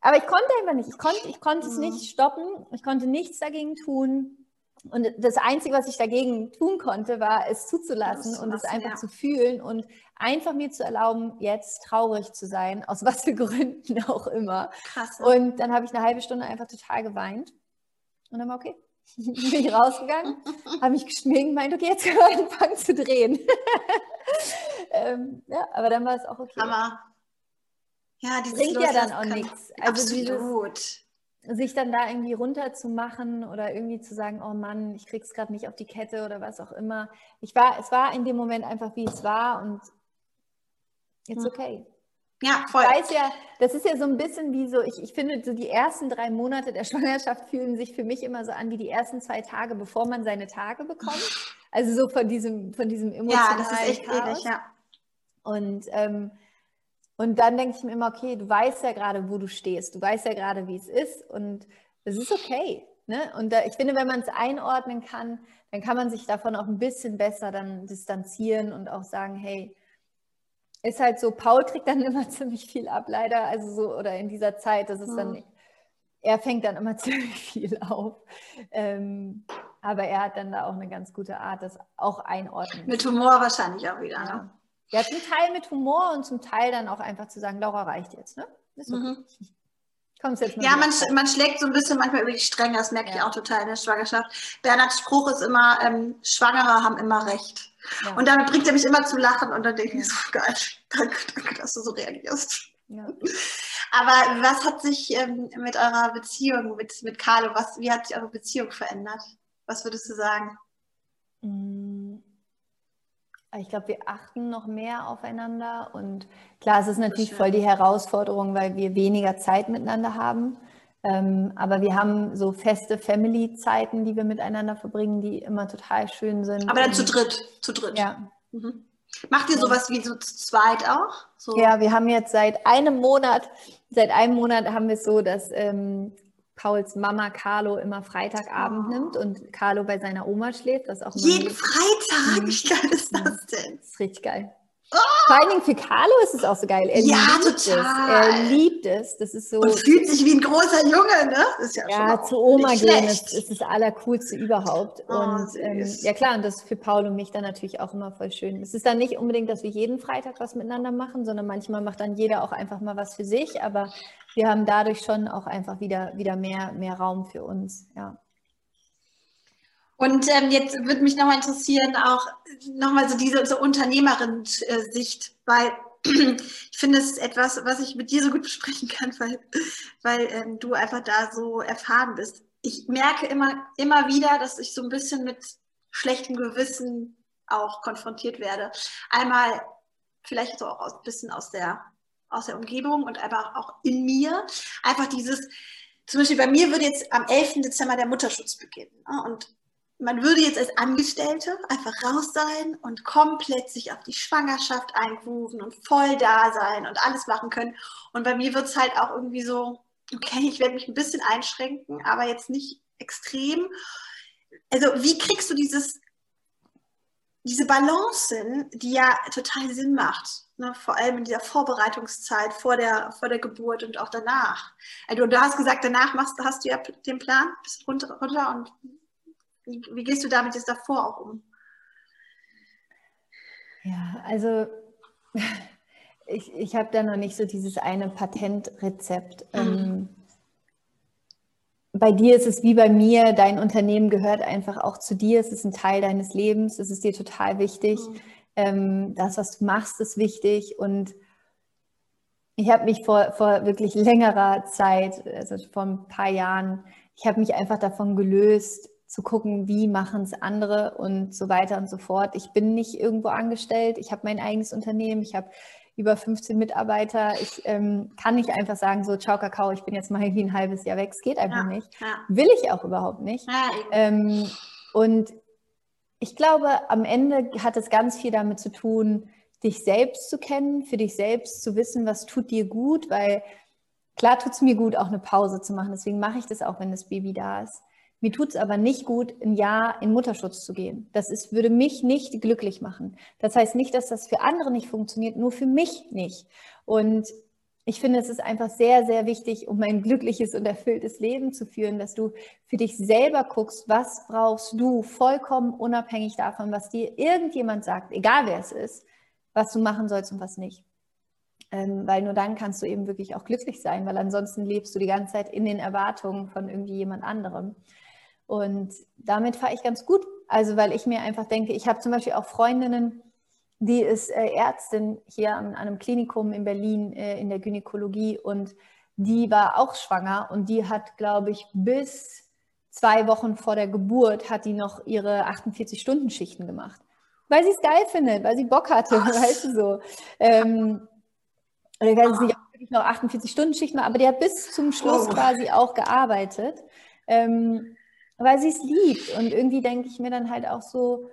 Aber ich konnte einfach nicht, ich konnte, ich konnte mhm. es nicht stoppen, ich konnte nichts dagegen tun. Und das Einzige, was ich dagegen tun konnte, war es zuzulassen und es einfach ja. zu fühlen und einfach mir zu erlauben, jetzt traurig zu sein, aus was für Gründen auch immer. Krass. Und dann habe ich eine halbe Stunde einfach total geweint und dann war okay. bin ich rausgegangen, habe mich geschminkt, meinte, okay, jetzt können wir anfangen zu drehen. ähm, ja, aber dann war es auch okay. Hammer. Ja, dieses bringt ja dann auch nichts. Also absolut. Dieses, sich dann da irgendwie runterzumachen oder irgendwie zu sagen, oh Mann, ich krieg's gerade nicht auf die Kette oder was auch immer. Ich war, es war in dem Moment einfach, wie es war und it's hm. okay. Ja, voll. Ich weiß ja, das ist ja so ein bisschen wie so, ich, ich finde, so die ersten drei Monate der Schwangerschaft fühlen sich für mich immer so an wie die ersten zwei Tage, bevor man seine Tage bekommt. Also so von diesem, von diesem emotionalen Ja, das ist echt Chaos. ja. Und ähm, und dann denke ich mir immer, okay, du weißt ja gerade, wo du stehst, du weißt ja gerade, wie es ist und es ist okay. Ne? Und da, ich finde, wenn man es einordnen kann, dann kann man sich davon auch ein bisschen besser dann distanzieren und auch sagen, hey, ist halt so, Paul kriegt dann immer ziemlich viel ab, leider, also so, oder in dieser Zeit, das ist dann, er fängt dann immer ziemlich viel auf. Ähm, aber er hat dann da auch eine ganz gute Art, das auch einordnen. Mit Humor wahrscheinlich auch wieder. Ja. Ne? Ja, zum Teil mit Humor und zum Teil dann auch einfach zu sagen, Laura reicht jetzt, ne? Ist okay. Mhm. Kommst jetzt ja, man, man schlägt so ein bisschen manchmal über die Stränge, das merke ja. ich auch total in der Schwangerschaft. Bernhards Spruch ist immer, ähm, Schwangere haben immer recht. Ja. Und damit bringt er mich immer zum Lachen und dann denke ich so, geil, danke, danke, dass du so reagierst. Ja. Aber was hat sich ähm, mit eurer Beziehung mit, mit Carlo, was, wie hat sich eure Beziehung verändert? Was würdest du sagen? Mm. Ich glaube, wir achten noch mehr aufeinander und klar, es ist natürlich voll die Herausforderung, weil wir weniger Zeit miteinander haben. Ähm, aber wir haben so feste Family-Zeiten, die wir miteinander verbringen, die immer total schön sind. Aber dann zu dritt, zu dritt. Ja. Mhm. Macht ihr sowas wie so zu zweit auch? So? Ja, wir haben jetzt seit einem Monat, seit einem Monat haben wir es so, dass ähm, Pauls Mama Carlo immer Freitagabend oh. nimmt und Carlo bei seiner Oma schläft. Was auch Jeden Freitag? Wie geil ist das denn? Das ist richtig geil. Oh. Vor allen Dingen für Carlo ist es auch so geil. Er ja, liebt total. es. Er liebt es. Das ist so. Und fühlt sich wie ein großer Junge, ne? ist ja, ja zu Oma gehen ist, ist das Allercoolste überhaupt. Oh, und ähm, ja klar, und das ist für Paul und mich dann natürlich auch immer voll schön. Es ist dann nicht unbedingt, dass wir jeden Freitag was miteinander machen, sondern manchmal macht dann jeder auch einfach mal was für sich. Aber wir haben dadurch schon auch einfach wieder, wieder mehr, mehr Raum für uns. Ja. Und ähm, jetzt würde mich nochmal interessieren, auch nochmal so diese so Unternehmerin-Sicht, weil ich finde, es etwas, was ich mit dir so gut besprechen kann, weil, weil ähm, du einfach da so erfahren bist. Ich merke immer, immer wieder, dass ich so ein bisschen mit schlechtem Gewissen auch konfrontiert werde. Einmal vielleicht so auch ein bisschen aus der, aus der Umgebung und einfach auch in mir. Einfach dieses, zum Beispiel bei mir würde jetzt am 11. Dezember der Mutterschutz beginnen. Ne? Und man würde jetzt als Angestellte einfach raus sein und komplett sich auf die Schwangerschaft eingrooven und voll da sein und alles machen können. Und bei mir wird es halt auch irgendwie so, okay, ich werde mich ein bisschen einschränken, aber jetzt nicht extrem. Also wie kriegst du dieses, diese Balance die ja total Sinn macht, ne? vor allem in dieser Vorbereitungszeit vor der, vor der Geburt und auch danach. Also du hast gesagt, danach machst, hast du ja den Plan, bist runter, runter und wie, wie gehst du damit jetzt davor auch um? Ja, also ich, ich habe da noch nicht so dieses eine Patentrezept. Mhm. Ähm, bei dir ist es wie bei mir, dein Unternehmen gehört einfach auch zu dir, es ist ein Teil deines Lebens, es ist dir total wichtig. Mhm. Ähm, das, was du machst, ist wichtig und ich habe mich vor, vor wirklich längerer Zeit, also vor ein paar Jahren, ich habe mich einfach davon gelöst, zu gucken, wie machen es andere und so weiter und so fort. Ich bin nicht irgendwo angestellt, ich habe mein eigenes Unternehmen, ich habe über 15 Mitarbeiter. Ich ähm, kann nicht einfach sagen, so, ciao Kakao, ich bin jetzt mal irgendwie ein halbes Jahr weg. Es geht einfach ja, nicht. Ja. Will ich auch überhaupt nicht. Ja, ähm, und ich glaube, am Ende hat es ganz viel damit zu tun, dich selbst zu kennen, für dich selbst zu wissen, was tut dir gut, weil klar tut es mir gut, auch eine Pause zu machen. Deswegen mache ich das auch, wenn das Baby da ist. Mir tut es aber nicht gut, ein Jahr in Mutterschutz zu gehen. Das ist, würde mich nicht glücklich machen. Das heißt nicht, dass das für andere nicht funktioniert, nur für mich nicht. Und ich finde, es ist einfach sehr, sehr wichtig, um ein glückliches und erfülltes Leben zu führen, dass du für dich selber guckst, was brauchst du, vollkommen unabhängig davon, was dir irgendjemand sagt, egal wer es ist, was du machen sollst und was nicht. Ähm, weil nur dann kannst du eben wirklich auch glücklich sein, weil ansonsten lebst du die ganze Zeit in den Erwartungen von irgendwie jemand anderem. Und damit fahre ich ganz gut. Also weil ich mir einfach denke, ich habe zum Beispiel auch Freundinnen, die ist äh, Ärztin hier an, einem Klinikum in Berlin äh, in der Gynäkologie und die war auch schwanger und die hat, glaube ich, bis zwei Wochen vor der Geburt hat die noch ihre 48-Stunden-Schichten gemacht. Weil sie es geil findet, weil sie Bock hatte, Was? weißt du so. Ähm, ich weiß ah. nicht, noch 48-Stunden-Schichten, aber die hat bis zum Schluss oh. quasi auch gearbeitet. Ähm, weil sie es liebt. Und irgendwie denke ich mir dann halt auch so,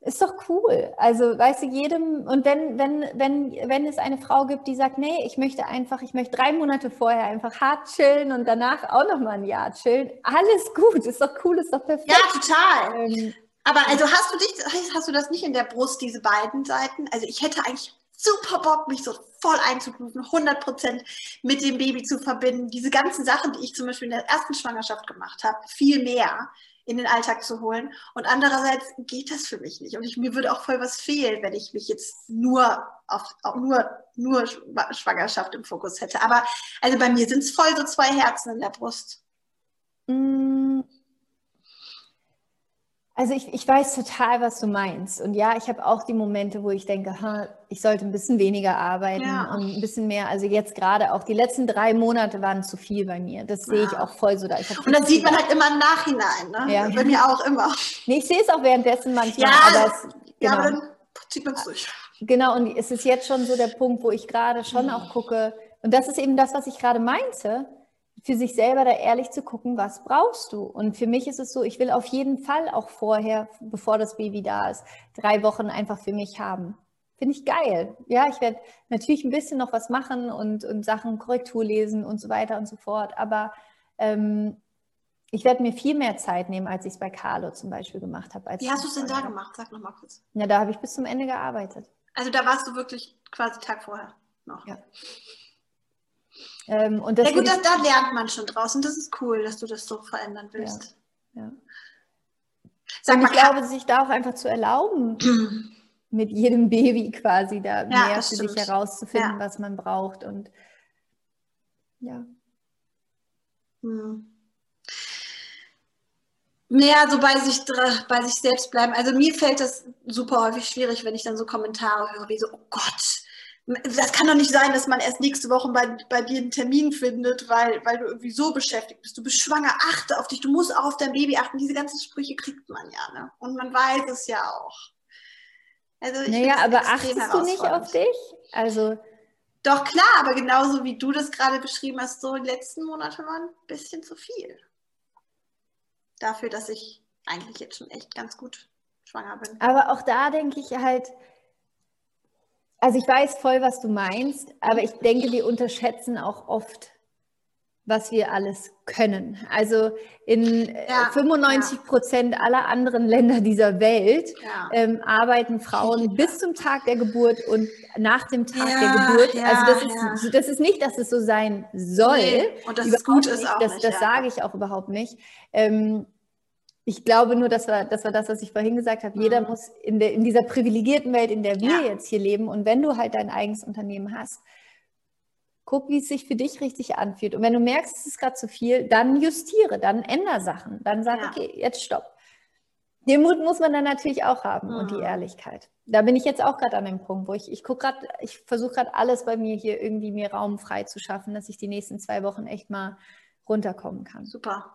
ist doch cool. Also, weißt du, jedem, und wenn, wenn, wenn, wenn es eine Frau gibt, die sagt, nee, ich möchte einfach, ich möchte drei Monate vorher einfach hart chillen und danach auch nochmal ein Jahr chillen, alles gut, ist doch cool, ist doch perfekt. Ja, total. Ähm, aber also hast du dich, hast du das nicht in der Brust, diese beiden Seiten? Also ich hätte eigentlich super Bock, mich so voll einzugrooven, 100% mit dem Baby zu verbinden. Diese ganzen Sachen, die ich zum Beispiel in der ersten Schwangerschaft gemacht habe, viel mehr in den Alltag zu holen. Und andererseits geht das für mich nicht. Und ich, mir würde auch voll was fehlen, wenn ich mich jetzt nur auf, nur, nur Schwangerschaft im Fokus hätte. Aber also bei mir sind es voll so zwei Herzen in der Brust. Mm, also ich, ich weiß total, was du meinst. Und ja, ich habe auch die Momente, wo ich denke, ha, ich sollte ein bisschen weniger arbeiten ja. und ein bisschen mehr. Also jetzt gerade auch die letzten drei Monate waren zu viel bei mir. Das sehe ich auch voll so da. und das sieht man halt immer im Nachhinein. Ne? Ja. Bei mir auch immer. Nee, ich sehe es auch währenddessen manchmal. Ja, aber, es, genau. ja, aber dann zieht man es durch. Genau, und es ist jetzt schon so der Punkt, wo ich gerade schon auch gucke. Und das ist eben das, was ich gerade meinte für sich selber da ehrlich zu gucken, was brauchst du? Und für mich ist es so, ich will auf jeden Fall auch vorher, bevor das Baby da ist, drei Wochen einfach für mich haben. Finde ich geil. Ja, ich werde natürlich ein bisschen noch was machen und, und Sachen Korrektur lesen und so weiter und so fort. Aber ähm, ich werde mir viel mehr Zeit nehmen, als ich es bei Carlo zum Beispiel gemacht habe. Wie hast du es denn da gemacht? Sag nochmal kurz. Ja, da habe ich bis zum Ende gearbeitet. Also da warst du wirklich quasi Tag vorher noch. Ja. Ähm, und ja gut, das, da lernt man schon draußen. Das ist cool, dass du das so verändern willst. Ja. ja. Sag mal, ich glaube, sich da auch einfach zu erlauben, mit jedem Baby quasi da ja, mehr für stimmt. sich herauszufinden, ja. was man braucht. Und ja. Hm. Naja, so bei sich, bei sich selbst bleiben. Also mir fällt das super häufig schwierig, wenn ich dann so Kommentare höre, wie so, oh Gott, das kann doch nicht sein, dass man erst nächste Woche bei, bei dir einen Termin findet, weil, weil du irgendwie so beschäftigt bist. Du bist schwanger, achte auf dich, du musst auch auf dein Baby achten. Diese ganzen Sprüche kriegt man ja, ne? Und man weiß es ja auch. Also naja, aber achtest du nicht auf dich? Also. Doch klar, aber genauso wie du das gerade beschrieben hast, so die letzten Monate waren ein bisschen zu viel. Dafür, dass ich eigentlich jetzt schon echt ganz gut schwanger bin. Aber auch da denke ich halt, also ich weiß voll, was du meinst, aber ich denke, wir unterschätzen auch oft, was wir alles können. Also in äh, ja, 95 Prozent ja. aller anderen Länder dieser Welt ja. ähm, arbeiten Frauen bis zum Tag der Geburt und nach dem Tag der Geburt. also das ist, das ist nicht, dass es so sein soll. Nee, und das ist gut ist auch Das, nicht, das sage ich auch überhaupt nicht. Ähm, ich glaube nur, dass wir, das war das, was ich vorhin gesagt habe. Jeder mhm. muss in, der, in dieser privilegierten Welt, in der wir ja. jetzt hier leben, und wenn du halt dein eigenes Unternehmen hast, guck, wie es sich für dich richtig anfühlt. Und wenn du merkst, es ist gerade zu viel, dann justiere, dann ändere Sachen. Dann sag, ja. okay, jetzt stopp. Den Mut muss man dann natürlich auch haben mhm. und die mhm. Ehrlichkeit. Da bin ich jetzt auch gerade an dem Punkt, wo ich, ich gucke gerade, ich versuche gerade alles bei mir hier irgendwie mir Raum frei zu schaffen, dass ich die nächsten zwei Wochen echt mal runterkommen kann. Super.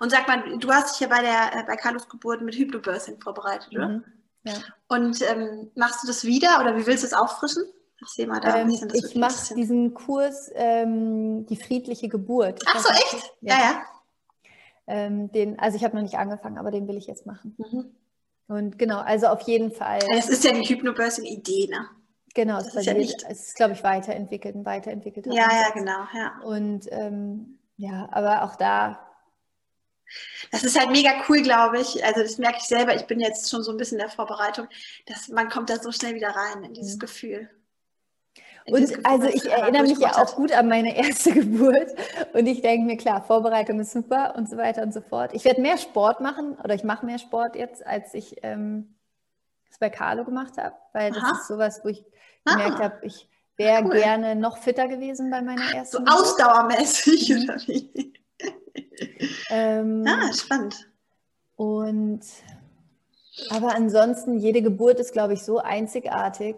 Und sag mal, du hast dich ja bei der äh, bei Carlos Geburt mit Hypnobirthing vorbereitet, oder? Mhm. Ja. Und ähm, machst du das wieder oder wie willst du es auffrischen? Erzähl mal da ähm, bisschen, Ich mache diesen Kurs ähm, Die friedliche Geburt. Ach so, echt? Ja, ja. ja. Ähm, den, also ich habe noch nicht angefangen, aber den will ich jetzt machen. Mhm. Und genau, also auf jeden Fall. Es ist ja die Hypnobirthing-Idee, ne? Genau, das es, ist, ja nicht... es ist, glaube ich, weiterentwickelt, ein weiterentwickelter Ja, Ansatz. ja, genau, ja. Und ähm, ja, aber auch da. Das ist halt mega cool, glaube ich. Also das merke ich selber. Ich bin jetzt schon so ein bisschen in der Vorbereitung, dass man kommt da so schnell wieder rein in dieses mhm. Gefühl. Und also ich erinnere mich ja auch gut an meine erste Geburt und ich denke mir, klar, Vorbereitung ist super und so weiter und so fort. Ich werde mehr Sport machen oder ich mache mehr Sport jetzt, als ich ähm, das bei Carlo gemacht habe, weil das Aha. ist sowas, wo ich gemerkt ah. habe, ich wäre cool. gerne noch fitter gewesen bei meiner ersten So Geburt. ausdauermäßig mhm. oder wie? Ähm, ah, spannend. Und aber ansonsten, jede Geburt ist, glaube ich, so einzigartig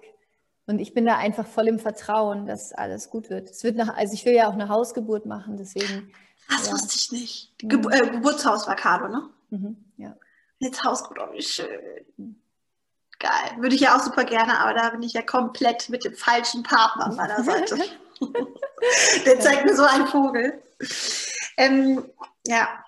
und ich bin da einfach voll im Vertrauen, dass alles gut wird. Es wird nach, also ich will ja auch eine Hausgeburt machen, deswegen. Das ja. wusste ich nicht. Ge mhm. äh, Geburtshaus war Carlo, ne? Mhm, ja. Jetzt Hausgeburt, oh, wie schön. Geil. Würde ich ja auch super gerne, aber da bin ich ja komplett mit dem falschen Partner an meiner Seite. Der zeigt mir so einen Vogel. Ähm, ja,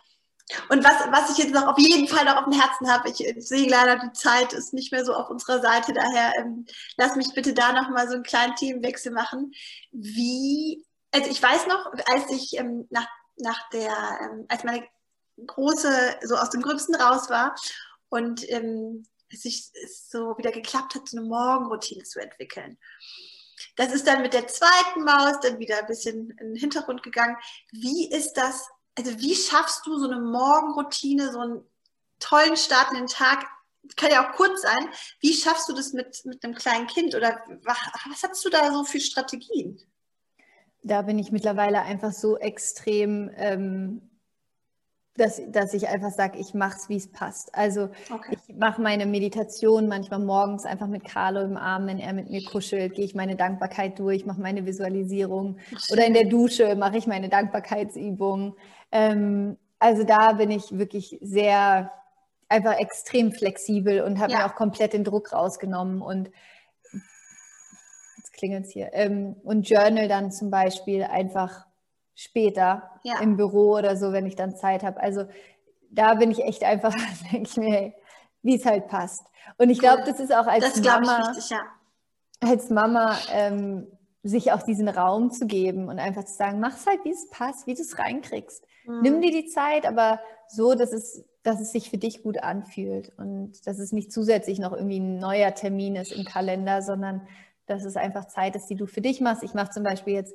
und was, was ich jetzt noch auf jeden Fall noch auf dem Herzen habe, ich, sehe leider, die Zeit ist nicht mehr so auf unserer Seite, daher ähm, lass mich bitte da nochmal so einen kleinen Themenwechsel machen. Wie, also ich weiß noch, als ich ähm, nach, nach der, ähm, als meine große so aus dem Gröbsten raus war und ähm, es sich so wieder geklappt hat, so eine Morgenroutine zu entwickeln. Das ist dann mit der zweiten Maus dann wieder ein bisschen in den Hintergrund gegangen. Wie ist das also wie schaffst du so eine Morgenroutine, so einen tollen Start in den Tag? Kann ja auch kurz sein. Wie schaffst du das mit, mit einem kleinen Kind? Oder was, was hast du da so für Strategien? Da bin ich mittlerweile einfach so extrem, ähm, dass, dass ich einfach sage, ich mache es, wie es passt. Also okay. ich mache meine Meditation manchmal morgens einfach mit Carlo im Arm, wenn er mit mir kuschelt, gehe ich meine Dankbarkeit durch, mache meine Visualisierung. Oder in der Dusche mache ich meine Dankbarkeitsübung. Ähm, also da bin ich wirklich sehr, einfach extrem flexibel und habe ja. mir auch komplett den Druck rausgenommen und jetzt klingelt es hier. Ähm, und Journal dann zum Beispiel einfach später ja. im Büro oder so, wenn ich dann Zeit habe. Also da bin ich echt einfach, denke ich mir, wie es halt passt. Und ich glaube, das ist auch als das Mama, richtig, ja. als Mama ähm, sich auch diesen Raum zu geben und einfach zu sagen, mach es halt, wie es passt, wie du es reinkriegst. Mhm. Nimm dir die Zeit, aber so, dass es, dass es sich für dich gut anfühlt und dass es nicht zusätzlich noch irgendwie ein neuer Termin ist im Kalender, sondern dass es einfach Zeit ist, die du für dich machst. Ich mache zum Beispiel jetzt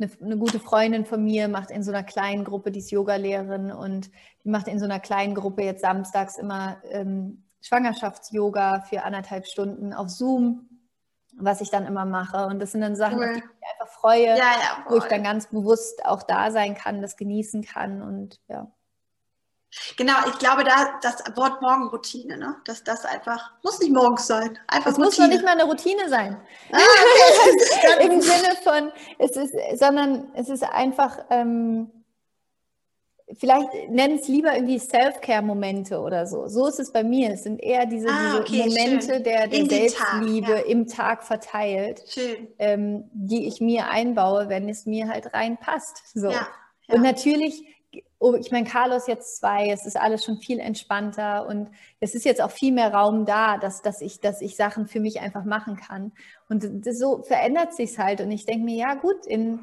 eine, eine, gute Freundin von mir, macht in so einer kleinen Gruppe, die ist Yogalehrerin und die macht in so einer kleinen Gruppe jetzt samstags immer ähm, Schwangerschafts-Yoga für anderthalb Stunden auf Zoom was ich dann immer mache. Und das sind dann Sachen, cool. auf die ich mich einfach freue, ja, ja, wo ich dann ganz bewusst auch da sein kann, das genießen kann und ja. Genau, ich glaube, da das Wort Morgenroutine, ne? dass das einfach, muss nicht morgens sein. Einfach es Routine. muss noch nicht mal eine Routine sein. Ah, okay. Im Sinne von, es ist, sondern es ist einfach, ähm, vielleicht nenn es lieber irgendwie Self-Care-Momente oder so. So ist es bei mir. Es sind eher diese, ah, okay, diese Momente der, der Selbstliebe Tag, ja. im Tag verteilt, ähm, die ich mir einbaue, wenn es mir halt reinpasst. So. Ja, ja. Und natürlich, oh, ich meine, Carlos jetzt zwei, es ist alles schon viel entspannter und es ist jetzt auch viel mehr Raum da, dass, dass, ich, dass ich Sachen für mich einfach machen kann. Und das, so verändert sich halt. Und ich denke mir, ja gut, in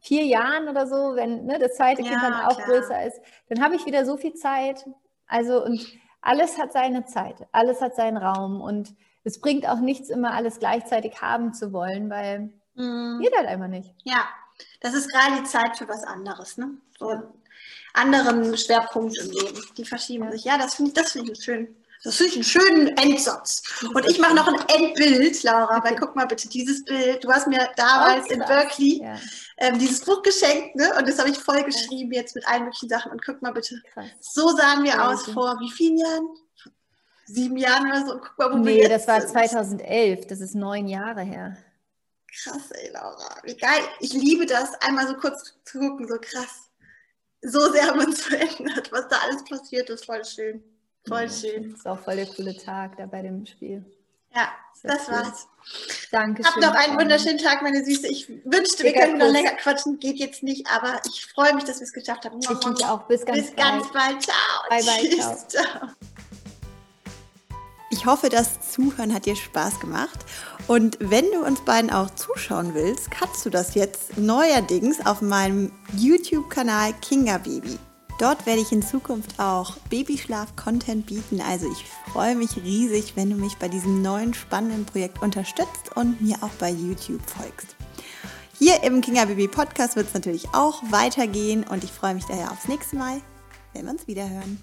vier Jahren oder so, wenn ne, das zweite ja, Kind dann auch klar. größer ist, dann habe ich wieder so viel Zeit. Also und alles hat seine Zeit, alles hat seinen Raum und es bringt auch nichts, immer alles gleichzeitig haben zu wollen, weil mhm. geht halt einfach nicht. Ja, das ist gerade die Zeit für was anderes, ne? So anderen Schwerpunkt im Leben. Die verschieben sich. Ja, das finde ich, das finde ich schön. Das finde ich einen schönen Endsatz. Und ich mache noch ein Endbild, Laura, weil guck mal bitte dieses Bild. Du hast mir damals oh, in Berkeley ja. ähm, dieses Buch geschenkt, ne? Und das habe ich voll geschrieben jetzt mit allen möglichen Sachen. Und guck mal bitte. Krass. So sahen wir aus vor wie vielen Jahren? Sieben Jahren oder so. Und guck mal, wo nee, wir jetzt das war 2011. Das ist neun Jahre her. Krass, ey, Laura. Wie geil. Ich liebe das, einmal so kurz zu gucken, so krass. So sehr haben wir uns verändert, was da alles passiert ist. Voll schön. Voll ja, schön. Das ist auch voll der coole Tag da bei dem Spiel. Ja, das cool. war's. Danke. Habt noch einen wunderschönen Tag, meine Süße. Ich wünschte, wir könnten noch länger quatschen. Geht jetzt nicht, aber ich freue mich, dass wir es geschafft haben. Ich mich auch. Bis ganz Bis bald. ganz bald. Ciao. Bye, bye. Tschüss. Ciao. Ich hoffe, das Zuhören hat dir Spaß gemacht. Und wenn du uns beiden auch zuschauen willst, kannst du das jetzt neuerdings auf meinem YouTube-Kanal Kinga Baby. Dort werde ich in Zukunft auch Babyschlaf-Content bieten. Also ich freue mich riesig, wenn du mich bei diesem neuen spannenden Projekt unterstützt und mir auch bei YouTube folgst. Hier im Kinga Baby Podcast wird es natürlich auch weitergehen und ich freue mich daher aufs nächste Mal, wenn wir uns wiederhören.